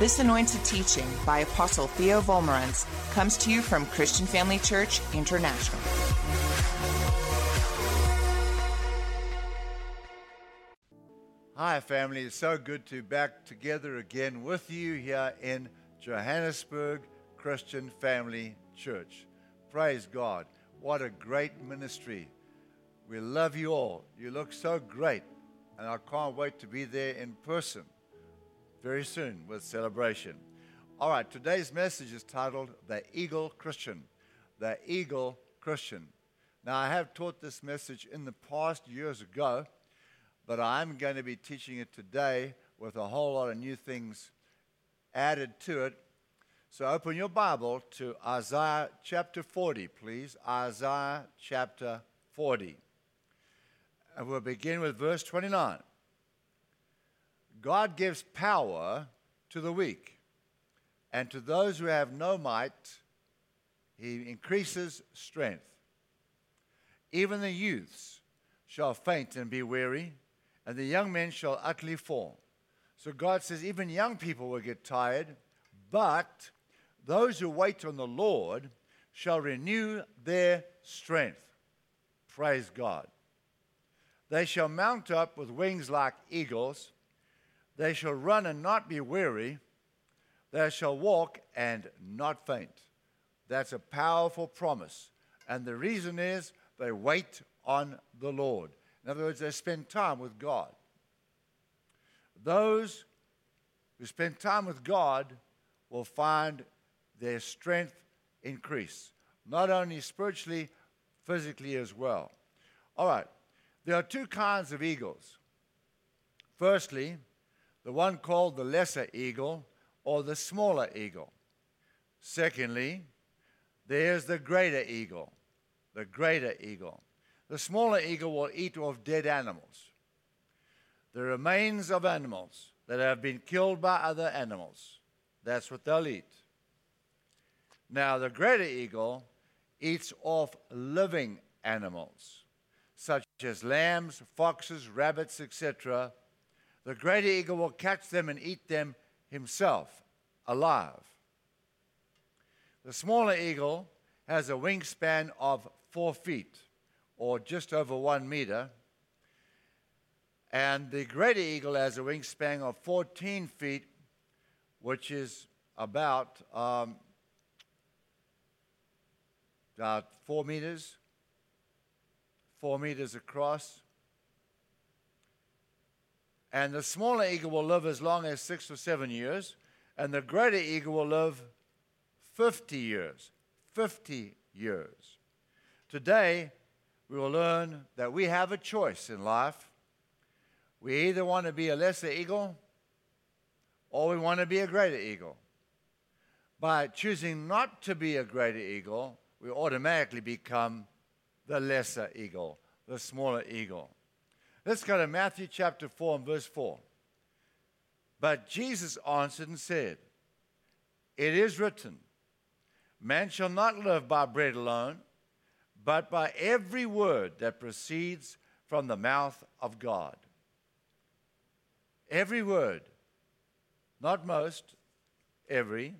This anointed teaching by Apostle Theo Wolmarans comes to you from Christian Family Church International. Hi, family. It's so good to be back together again with you here in Johannesburg Christian Family Church. Praise God. What a great ministry. We love you all. You look so great, and I can't wait to be there in person very soon with celebration. All right, today's message is titled The Eagle Christian. The Eagle Christian. Now, I have taught this message in the past years ago, but I'm going to be teaching it today with a whole lot of new things added to it. So, open your Bible to Isaiah chapter 40, please. Isaiah chapter 40. And we'll begin with verse 29. God gives power to the weak, and to those who have no might, he increases strength. Even the youths shall faint and be weary, and the young men shall utterly fall. So God says, even young people will get tired, but those who wait on the Lord shall renew their strength. Praise God. They shall mount up with wings like eagles. They shall run and not be weary. They shall walk and not faint. That's a powerful promise. And the reason is they wait on the Lord. In other words, they spend time with God. Those who spend time with God will find their strength increase, not only spiritually, physically as well. All right, there are two kinds of eagles. Firstly, the one called the lesser eagle or the smaller eagle. Secondly, there's the greater eagle, the greater eagle. The smaller eagle will eat of dead animals, the remains of animals that have been killed by other animals. That's what they'll eat. Now, the greater eagle eats off living animals such as lambs, foxes, rabbits, etc., the greater eagle will catch them and eat them himself alive. The smaller eagle has a wingspan of four feet, or just over one meter, and the greater eagle has a wingspan of 14 feet, which is about, um, about four meters four meters across. And the smaller eagle will live as long as six or seven years, and the greater eagle will live 50 years. 50 years. Today, we will learn that we have a choice in life. We either want to be a lesser eagle or we want to be a greater eagle. By choosing not to be a greater eagle, we automatically become the lesser eagle, the smaller eagle. Let's go to Matthew chapter 4 and verse 4. But Jesus answered and said, It is written, Man shall not live by bread alone, but by every word that proceeds from the mouth of God. Every word, not most, every.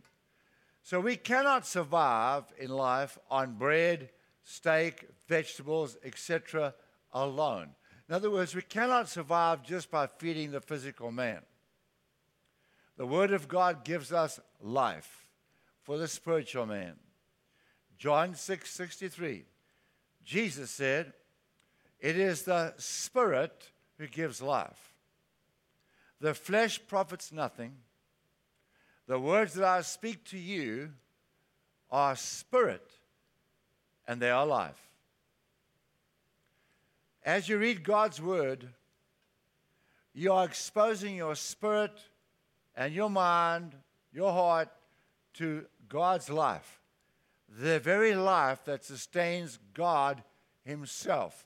So we cannot survive in life on bread steak, vegetables, etc., alone. In other words, we cannot survive just by feeding the physical man. The Word of God gives us life for the spiritual man. John 6 63. Jesus said, It is the Spirit who gives life. The flesh profits nothing. The words that I speak to you are spirit and they are life. As you read God's word, you are exposing your spirit and your mind, your heart to God's life, the very life that sustains God Himself,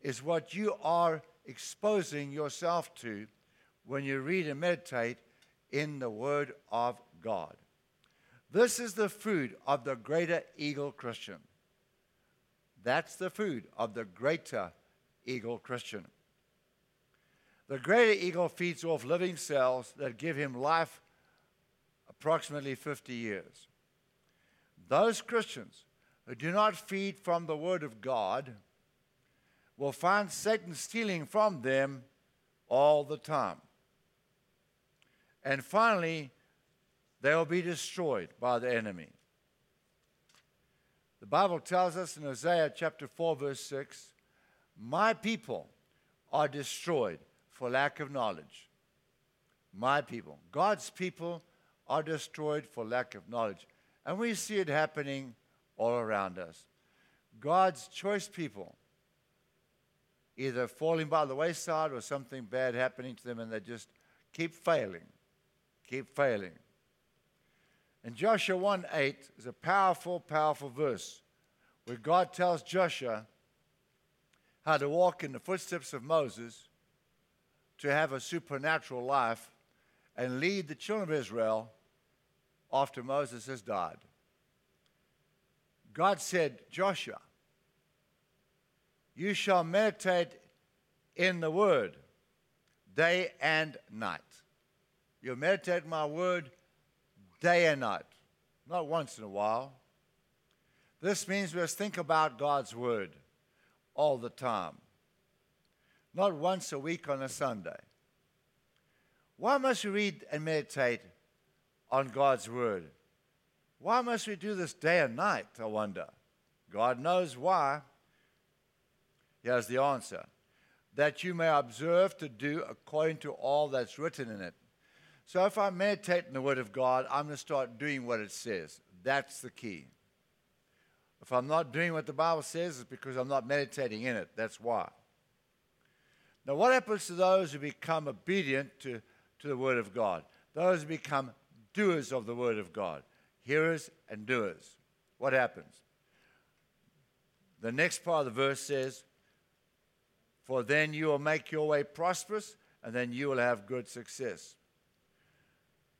is what you are exposing yourself to when you read and meditate in the Word of God. This is the food of the greater eagle Christian. That's the food of the greater eagle Christian. The greater eagle feeds off living cells that give him life approximately 50 years. Those Christians who do not feed from the Word of God will find Satan stealing from them all the time. And finally, they will be destroyed by the enemy. The Bible tells us in Isaiah chapter 4, verse 6 My people are destroyed for lack of knowledge. My people, God's people, are destroyed for lack of knowledge. And we see it happening all around us. God's choice people either falling by the wayside or something bad happening to them and they just keep failing, keep failing. And Joshua 1 8 is a powerful, powerful verse where God tells Joshua how to walk in the footsteps of Moses to have a supernatural life and lead the children of Israel after Moses has died. God said, Joshua, you shall meditate in the word day and night. You meditate my word day and night, not once in a while. This means we must think about God's word all the time, not once a week on a Sunday. Why must we read and meditate on God's word? Why must we do this day and night, I wonder? God knows why. Here's the answer that you may observe to do according to all that's written in it. So if I meditate in the Word of God, I'm going to start doing what it says. That's the key. If I'm not doing what the Bible says, it's because I'm not meditating in it. That's why. Now, what happens to those who become obedient to, to the Word of God? Those who become doers of the Word of God, hearers and doers. What happens? The next part of the verse says, for then you will make your way prosperous and then you will have good success.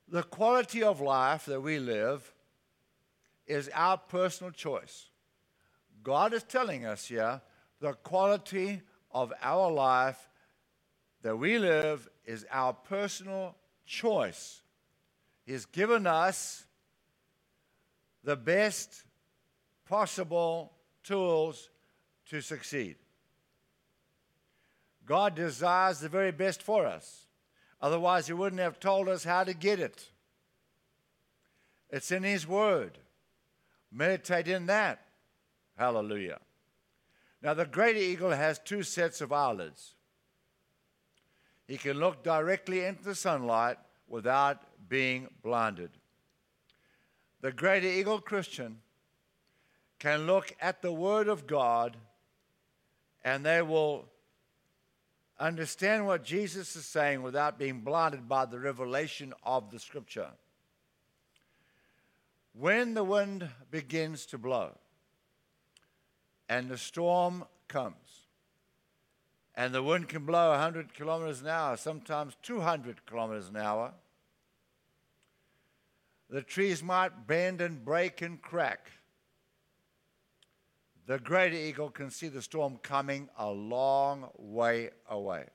The quality of life that we live is our personal choice. God is telling us here the quality of our life that we live is our personal choice. He's given us the best possible tools to succeed. God desires the very best for us. Otherwise, He wouldn't have told us how to get it. It's in His Word. Meditate in that. Hallelujah. Now, the great eagle has two sets of eyelids. He can look directly into the sunlight without being blinded. The great eagle Christian can look at the Word of God and they will understand what Jesus is saying without being blinded by the revelation of the scripture. When the wind begins to blow and the storm comes, and the wind can blow 100 kilometers an hour, sometimes 200 kilometers an hour, the trees might bend and break and crack the great eagle can see the storm coming a long way away.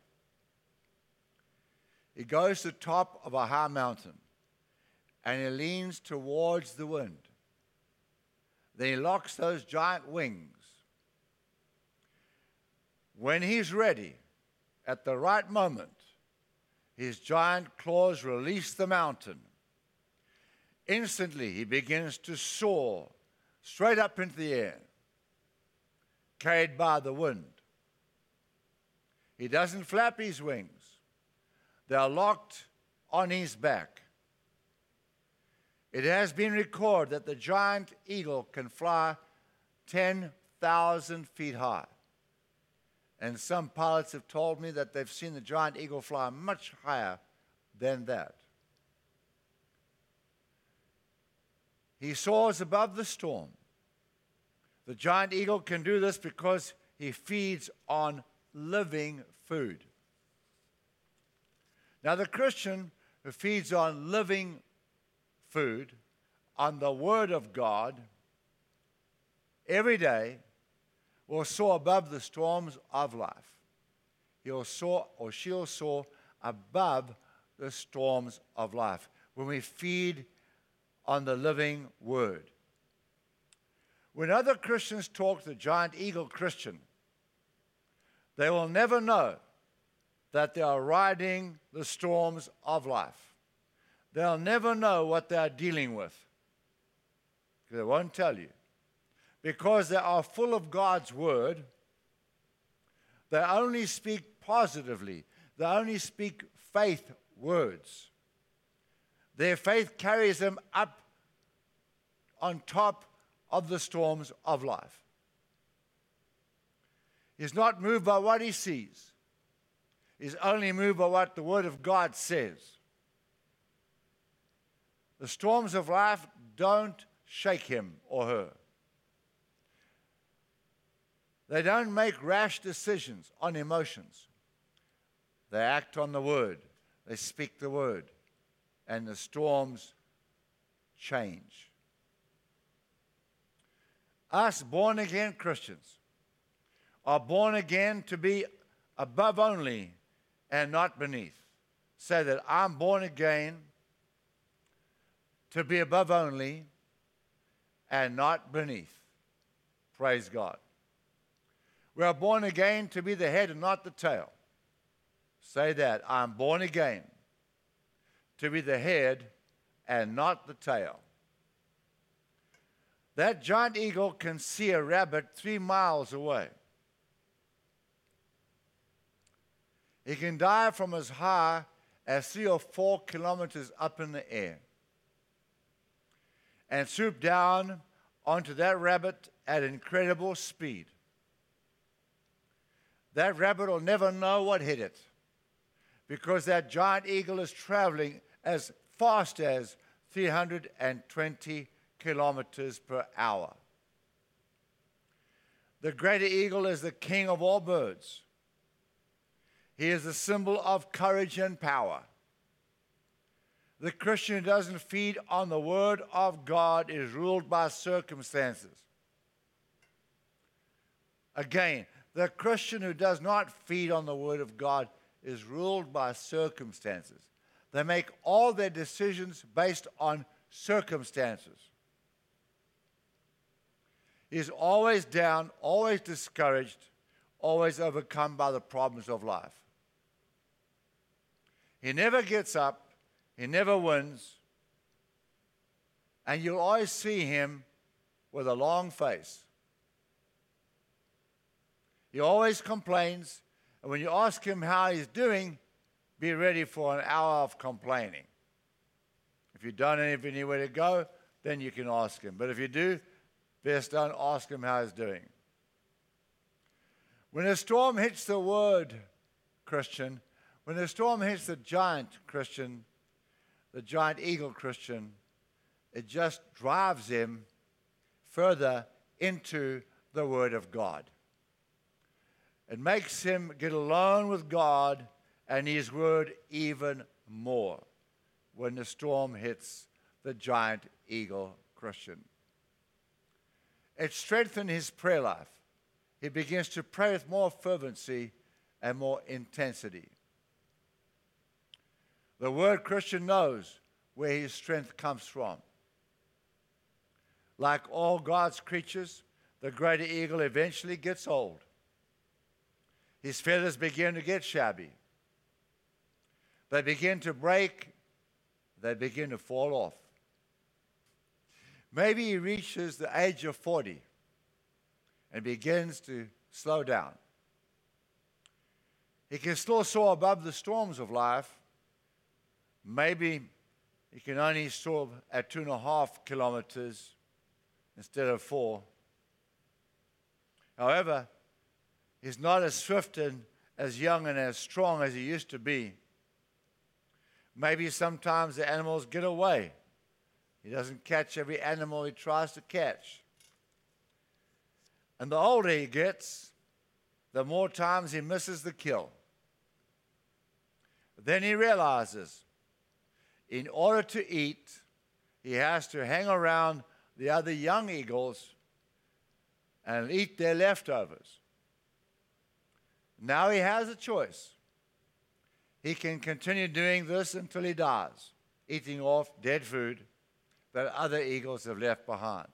He goes to the top of a high mountain and he leans towards the wind. Then he locks those giant wings. When he's ready, at the right moment, his giant claws release the mountain. Instantly, he begins to soar straight up into the air carried by the wind. He doesn't flap his wings, they are locked on his back. It has been recorded that the giant eagle can fly 10,000 feet high. And some pilots have told me that they've seen the giant eagle fly much higher than that. He soars above the storm. The giant eagle can do this because he feeds on living food. Now, the Christian who feeds on living food, on the Word of God, every day will soar above the storms of life. He'll soar or she'll soar above the storms of life. When we feed on the living word. When other Christians talk the giant eagle Christian, they will never know that they are riding the storms of life. They'll never know what they are dealing with. They won't tell you. Because they are full of God's word, they only speak positively, they only speak faith words. Their faith carries them up on top of the storms of life. He's not moved by what he sees, he's only moved by what the Word of God says. The storms of life don't shake him or her. They don't make rash decisions on emotions. They act on the word. They speak the word. And the storms change. Us born again Christians are born again to be above only and not beneath. Say that I'm born again to be above only and not beneath. Praise God. We are born again to be the head and not the tail. Say that. I'm born again to be the head and not the tail. That giant eagle can see a rabbit three miles away. He can dive from as high as three or four kilometers up in the air and swoop down onto that rabbit at incredible speed. That rabbit will never know what hit it because that giant eagle is traveling as fast as 320 kilometers per hour. The greater eagle is the king of all birds. He is a symbol of courage and power. The Christian who doesn't feed on the Word of God is ruled by circumstances. Again, the Christian who does not feed on the Word of God is ruled by circumstances. They make all their decisions based on circumstances. He's always down, always discouraged, always overcome by the problems of life. He never gets up, he never wins, and you'll always see him with a long face. He always complains, and when you ask him how he's doing, be ready for an hour of complaining. If you don't have anywhere to go, then you can ask him. But if you do, best don't ask him how he's doing. When a storm hits the word, Christian, when a storm hits the giant Christian, the giant eagle Christian, it just drives him further into the Word of God. It makes him get alone with God and His Word even more when the storm hits the giant eagle Christian. It strengthens his prayer life. He begins to pray with more fervency and more intensity. The word Christian knows where his strength comes from. Like all God's creatures, the greater eagle eventually gets old. His feathers begin to get shabby. They begin to break. They begin to fall off. Maybe he reaches the age of 40 and begins to slow down. He can still soar above the storms of life. Maybe he can only soar at two and a half kilometers instead of four. However, he's not as swift and as young and as strong as he used to be. Maybe sometimes the animals get away. He doesn't catch every animal he tries to catch. And the older he gets, the more times he misses the kill. Then he realizes in order to eat, he has to hang around the other young eagles and eat their leftovers. Now he has a choice. He can continue doing this until he dies, eating off dead food, that other eagles have left behind.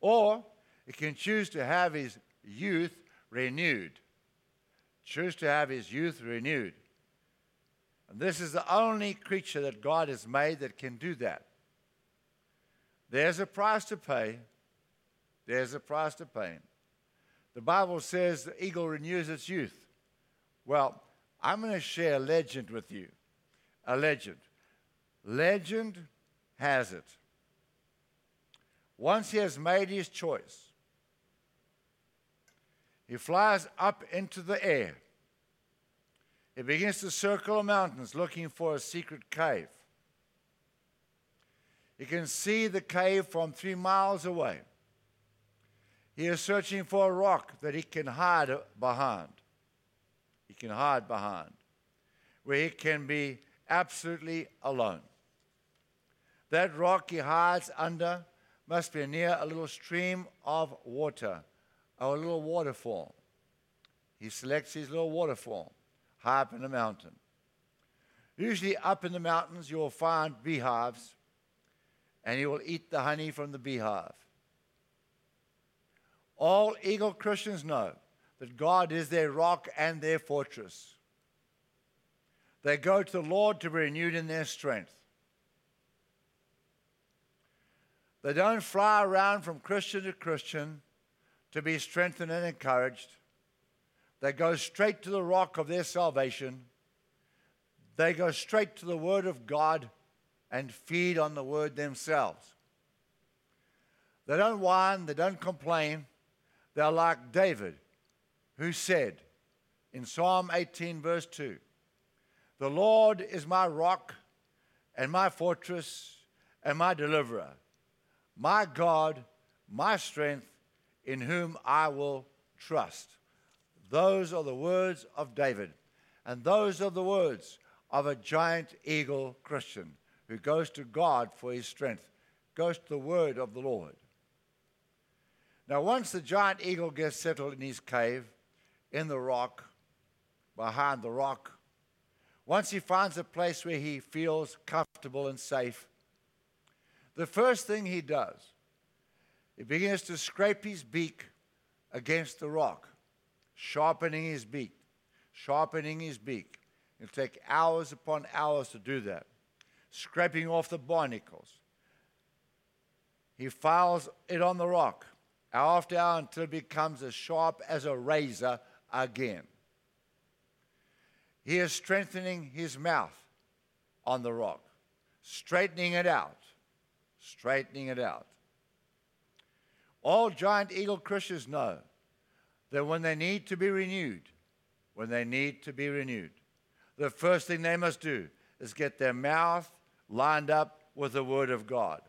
Or he can choose to have his youth renewed. Choose to have his youth renewed. And this is the only creature that God has made that can do that. There's a price to pay. There's a price to pay. The Bible says the eagle renews its youth. Well, I'm going to share a legend with you. A legend. Legend has it. Once he has made his choice, he flies up into the air. He begins to circle the mountains looking for a secret cave. He can see the cave from three miles away. He is searching for a rock that he can hide behind. He can hide behind, where he can be absolutely alone. That rock he hides under must be near a little stream of water or a little waterfall. He selects his little waterfall high up in the mountain. Usually, up in the mountains, you'll find beehives, and he will eat the honey from the beehive. All eagle Christians know that God is their rock and their fortress. They go to the Lord to be renewed in their strength. They don't fly around from Christian to Christian to be strengthened and encouraged. They go straight to the rock of their salvation. They go straight to the Word of God and feed on the Word themselves. They don't whine, they don't complain. They're like David, who said in Psalm 18, verse 2 The Lord is my rock and my fortress and my deliverer my God, my strength, in whom I will trust. Those are the words of David. And those are the words of a giant eagle Christian who goes to God for his strength, goes to the word of the Lord. Now, once the giant eagle gets settled in his cave, in the rock, behind the rock, once he finds a place where he feels comfortable and safe, the first thing he does, he begins to scrape his beak against the rock, sharpening his beak, sharpening his beak. It'll take hours upon hours to do that, scraping off the barnacles. He files it on the rock, after hour, until it becomes as sharp as a razor again. He is strengthening his mouth on the rock, straightening it out straightening it out. All giant eagle Christians know that when they need to be renewed, when they need to be renewed, the first thing they must do is get their mouth lined up with the Word of God.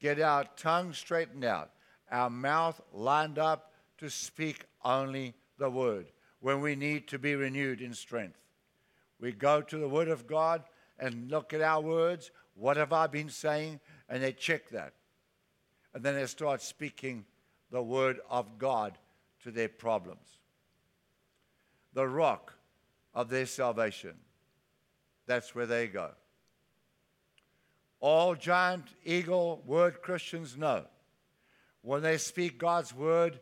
Get our tongue straightened out, our mouth lined up to speak only the Word when we need to be renewed in strength. We go to the Word of God and look at our words. What have I been saying? and they check that. And then they start speaking the word of God to their problems. The rock of their salvation. That's where they go. All giant eagle word Christians know when they speak God's word,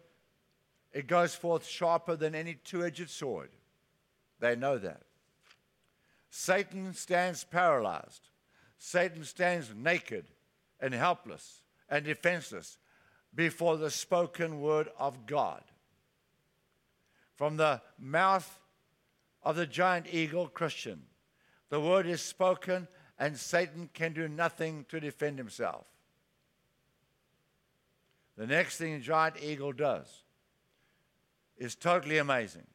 it goes forth sharper than any two edged sword. They know that. Satan stands paralyzed. Satan stands naked and helpless and defenseless before the spoken word of God. From the mouth of the giant eagle Christian, the word is spoken, and Satan can do nothing to defend himself. The next thing the giant eagle does is totally amazing.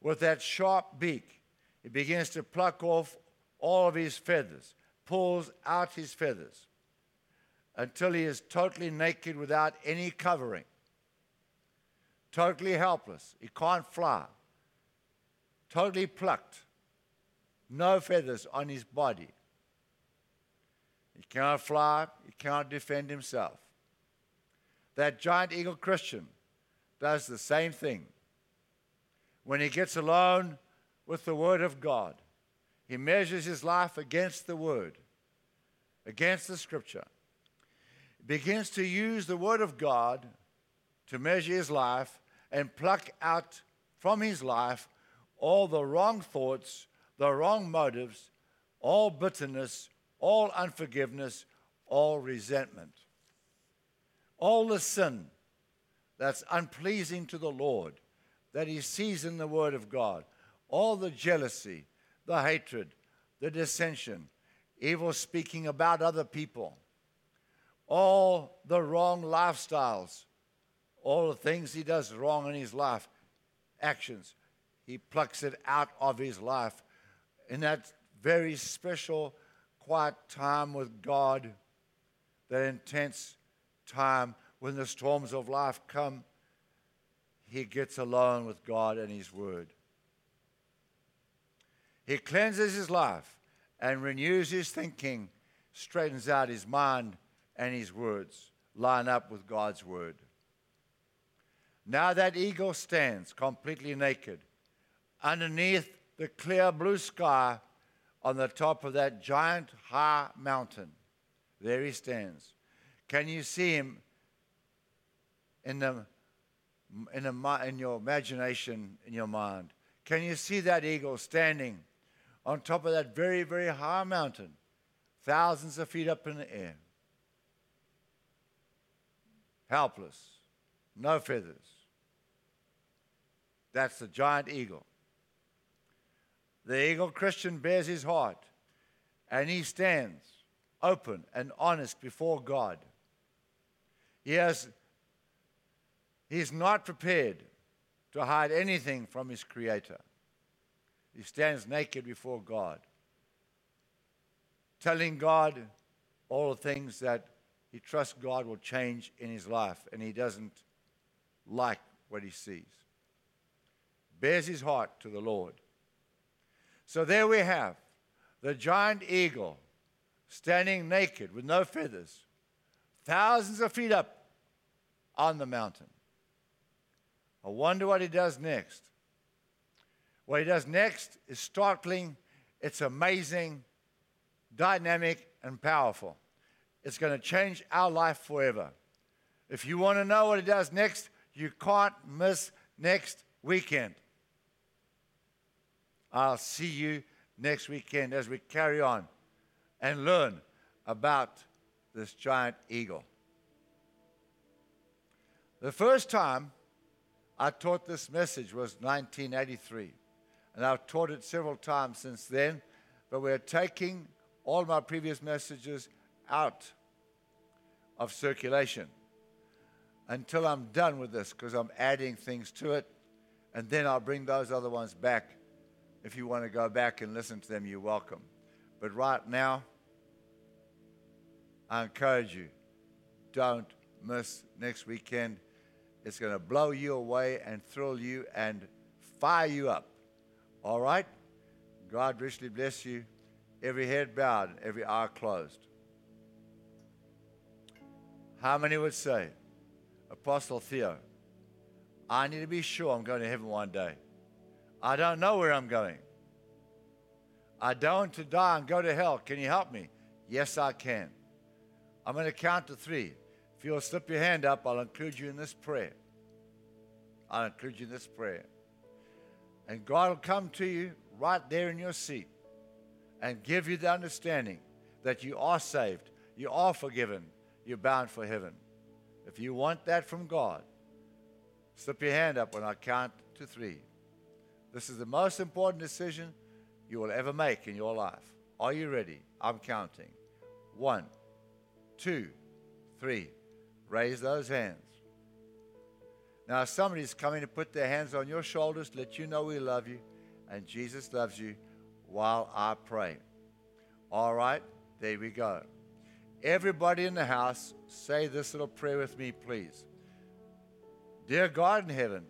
With that sharp beak, he begins to pluck off all of his feathers, pulls out his feathers until he is totally naked without any covering, totally helpless. He can't fly, totally plucked, no feathers on his body. He cannot fly, he cannot defend himself. That giant eagle Christian does the same thing. When he gets alone with the Word of God, he measures his life against the Word against the scripture, He begins to use the word of God to measure his life and pluck out from his life all the wrong thoughts, the wrong motives, all bitterness, all unforgiveness, all resentment, all the sin that's unpleasing to the Lord that he sees in the Word of God, all the jealousy, the hatred, the dissension, evil speaking about other people, all the wrong lifestyles, all the things he does wrong in his life, actions, he plucks it out of his life. In that very special, quiet time with God, that intense time when the storms of life come. He gets alone with God and His Word. He cleanses his life and renews his thinking, straightens out his mind and his words line up with God's word. Now that eagle stands completely naked underneath the clear blue sky on the top of that giant high mountain. There he stands. Can you see him in, the, in, the, in your imagination, in your mind? Can you see that eagle standing on top of that very, very high mountain, thousands of feet up in the air. Helpless, no feathers. That's the giant eagle. The eagle Christian bears his heart and he stands open and honest before God. He has, he's not prepared to hide anything from his Creator. He stands naked before God, telling God all the things that he trusts God will change in his life, and he doesn't like what he sees. Bears his heart to the Lord. So there we have the giant eagle standing naked with no feathers, thousands of feet up on the mountain. I wonder what he does next. What he does next is startling, it's amazing, dynamic, and powerful. It's going to change our life forever. If you want to know what he does next, you can't miss next weekend. I'll see you next weekend as we carry on and learn about this giant eagle. The first time I taught this message was 1983 and I've taught it several times since then, but we're taking all my previous messages out of circulation until I'm done with this because I'm adding things to it, and then I'll bring those other ones back. If you want to go back and listen to them, you're welcome. But right now, I encourage you don't miss next weekend. It's going to blow you away and thrill you and fire you up. All right? God richly bless you. Every head bowed, every eye closed. How many would say, Apostle Theo, I need to be sure I'm going to heaven one day. I don't know where I'm going. I don't want to die and go to hell. Can you help me? Yes, I can. I'm going to count to three. If you'll slip your hand up, I'll include you in this prayer. I'll include you in this prayer. And God will come to you right there in your seat and give you the understanding that you are saved, you are forgiven, you're bound for heaven. If you want that from God, slip your hand up when I count to three. This is the most important decision you will ever make in your life. Are you ready? I'm counting. One, two, three. Raise those hands. Now, somebody's coming to put their hands on your shoulders, let you know we love you and Jesus loves you while I pray. All right, there we go. Everybody in the house, say this little prayer with me, please. Dear God in heaven,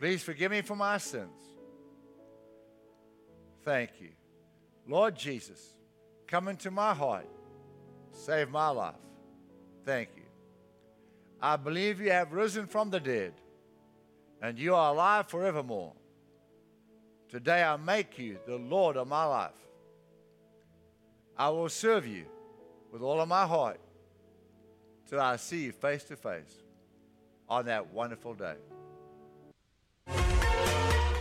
please forgive me for my sins. Thank you. Lord Jesus, come into my heart, save my life. Thank you. I believe you have risen from the dead, and you are alive forevermore. Today I make you the Lord of my life. I will serve you with all of my heart till I see you face to face on that wonderful day.